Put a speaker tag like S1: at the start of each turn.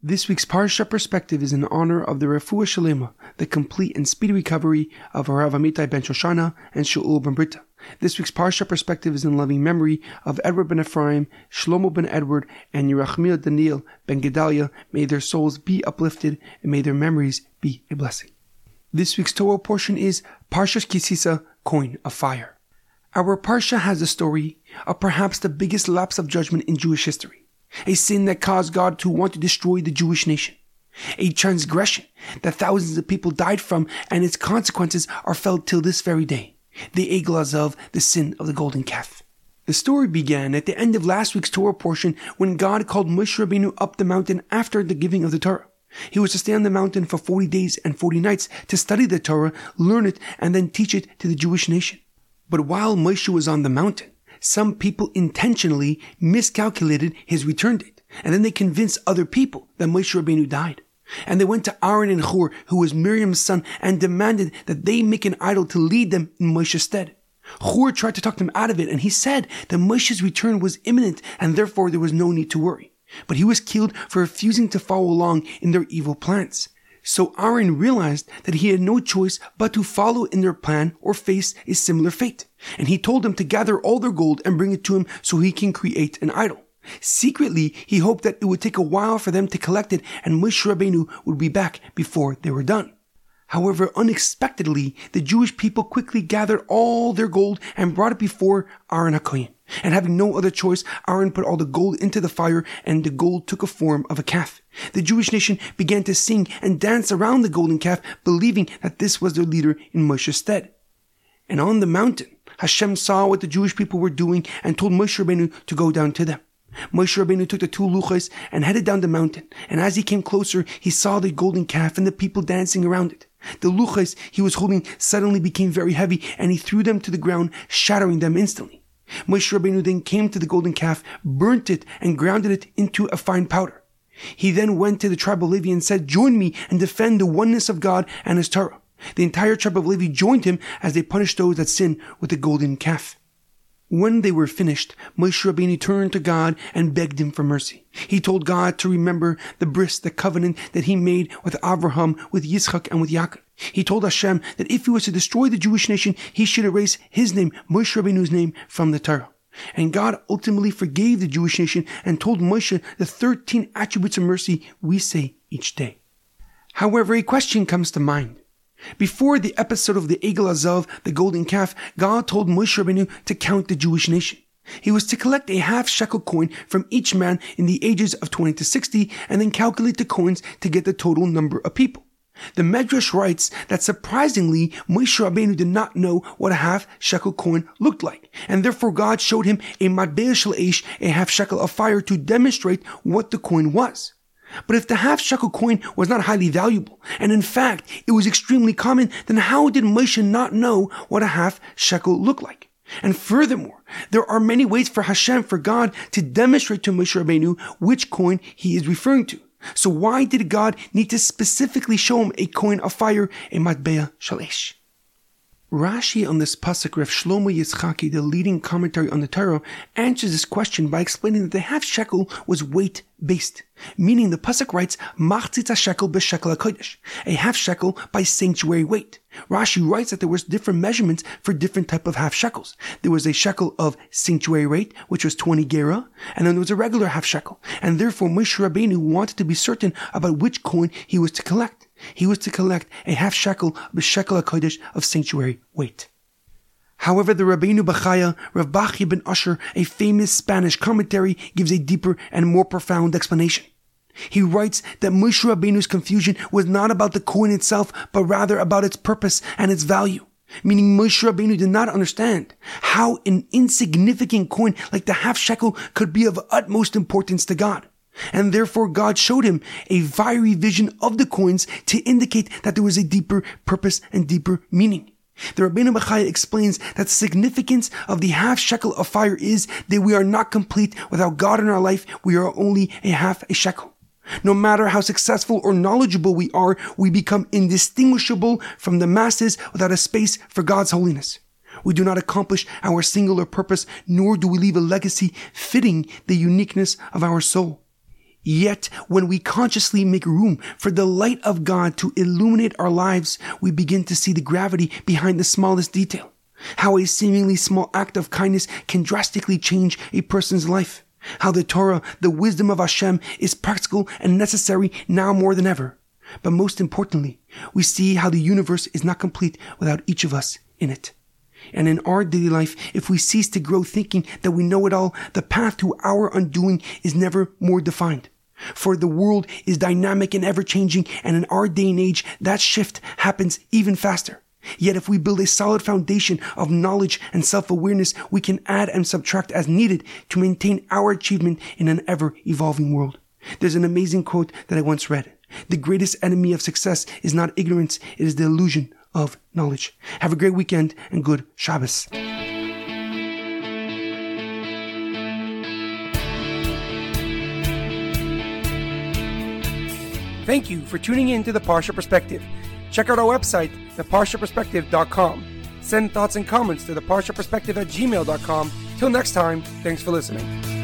S1: This week's Parsha perspective is in honor of the Refuah Shalema, the complete and speedy recovery of Rav Amitai ben Shoshana and Shaul ben Berta. This week's Parsha perspective is in loving memory of Edward ben Ephraim, Shlomo ben Edward, and Yerachmiel Daniel ben Gedalia. May their souls be uplifted and may their memories be a blessing. This week's Torah portion is Parshas Kisisa, Coin of Fire. Our Parsha has a story of perhaps the biggest lapse of judgment in Jewish history a sin that caused God to want to destroy the Jewish nation, a transgression that thousands of people died from, and its consequences are felt till this very day. The Egel of the sin of the golden calf. The story began at the end of last week's Torah portion when God called Moshe Rabbeinu up the mountain after the giving of the Torah. He was to stay on the mountain for 40 days and 40 nights to study the Torah, learn it, and then teach it to the Jewish nation. But while Moshe was on the mountain, some people intentionally miscalculated his return date, and then they convinced other people that Moshe Rabbeinu died. And they went to Aaron and Hur, who was Miriam's son, and demanded that they make an idol to lead them in Moshe's stead. Hur tried to talk them out of it, and he said that Moshe's return was imminent, and therefore there was no need to worry. But he was killed for refusing to follow along in their evil plans. So Aaron realized that he had no choice but to follow in their plan or face a similar fate. And he told them to gather all their gold and bring it to him so he can create an idol. Secretly, he hoped that it would take a while for them to collect it and Moshe Rabbeinu would be back before they were done. However, unexpectedly, the Jewish people quickly gathered all their gold and brought it before Aaron HaKohen. And having no other choice, Aaron put all the gold into the fire and the gold took a form of a calf. The Jewish nation began to sing and dance around the golden calf, believing that this was their leader in Moshe's stead. And on the mountain, Hashem saw what the Jewish people were doing and told Moshe Rabbeinu to go down to them. Moshe Rabbeinu took the two luchos and headed down the mountain. And as he came closer, he saw the golden calf and the people dancing around it. The luchos he was holding suddenly became very heavy and he threw them to the ground, shattering them instantly. Moshe Rabbeinu then came to the golden calf, burnt it, and grounded it into a fine powder. He then went to the tribe of Levi and said, Join me and defend the oneness of God and His Torah. The entire tribe of Levi joined him as they punished those that sin with the golden calf. When they were finished, Moshe Rabbeinu turned to God and begged him for mercy. He told God to remember the bris, the covenant that he made with Abraham, with Yitzchak, and with Yaakov. He told Hashem that if he was to destroy the Jewish nation, he should erase his name, Moshe Rabbeinu's name, from the Torah. And God ultimately forgave the Jewish nation and told Moshe the 13 attributes of mercy we say each day. However, a question comes to mind. Before the episode of the Egel HaZahav, the golden calf, God told Moshe Rabbeinu to count the Jewish nation. He was to collect a half shekel coin from each man in the ages of 20 to 60 and then calculate the coins to get the total number of people. The Medrash writes that surprisingly, Moshe Rabbeinu did not know what a half shekel coin looked like, and therefore God showed him a matbeh shel eish, a half shekel of fire, to demonstrate what the coin was. But if the half shekel coin was not highly valuable, and in fact it was extremely common, then how did Moshe not know what a half shekel looked like? And furthermore, there are many ways for Hashem, for God, to demonstrate to Moshe Rabbeinu which coin he is referring to. So why did God need to specifically show him a coin of fire, a matbeh shel eish? Rashi on this pasuk, Rav Shlomo Yitzchaki, the leading commentary on the Torah, answers this question by explaining that the half shekel was weight based, meaning the pasuk writes machzitz shekel b'shekel hakodesh, a half shekel by sanctuary weight. Rashi writes that there was different measurements for different type of half shekels. There was a shekel of sanctuary weight, which was 20 gera, and then there was a regular half shekel. And therefore Moshe Rabbeinu wanted to be certain about which coin he was to collect. He was to collect a half shekel of a shekel HaKodesh of sanctuary weight. However, the Rabbeinu Bachaya, Rav Bachya ben Usher, a famous Spanish commentary, gives a deeper and more profound explanation. He writes that Moshe Rabbeinu's confusion was not about the coin itself, but rather about its purpose and its value. Meaning Moshe Rabbeinu did not understand how an insignificant coin like the half shekel could be of utmost importance to God. And therefore God showed him a fiery vision of the coins to indicate that there was a deeper purpose and deeper meaning. The Rabbeinu Bechaya explains that the significance of the half shekel of fire is that we are not complete without God in our life. We are only a half a shekel. No matter how successful or knowledgeable we are, we become indistinguishable from the masses without a space for God's holiness. We do not accomplish our singular purpose, nor do we leave a legacy fitting the uniqueness of our soul. Yet, when we consciously make room for the light of God to illuminate our lives, we begin to see the gravity behind the smallest detail. How a seemingly small act of kindness can drastically change a person's life. How the Torah, the wisdom of Hashem, is practical and necessary now more than ever. But most importantly, we see how the universe is not complete without each of us in it. And in our daily life, if we cease to grow thinking that we know it all, the path to our undoing is never more defined. For the world is dynamic and ever changing, and in our day and age, that shift happens even faster. Yet if we build a solid foundation of knowledge and self-awareness, we can add and subtract as needed to maintain our achievement in an ever evolving world. There's an amazing quote that I once read. The greatest enemy of success is not ignorance, it is the illusion of knowledge. Have a great weekend and good Shabbos. Thank you for tuning in to the Parsha Perspective. Check out our website, theparshaperspective.com. Send thoughts and comments to theparshaperspective at gmail.com. Till next time, thanks for listening.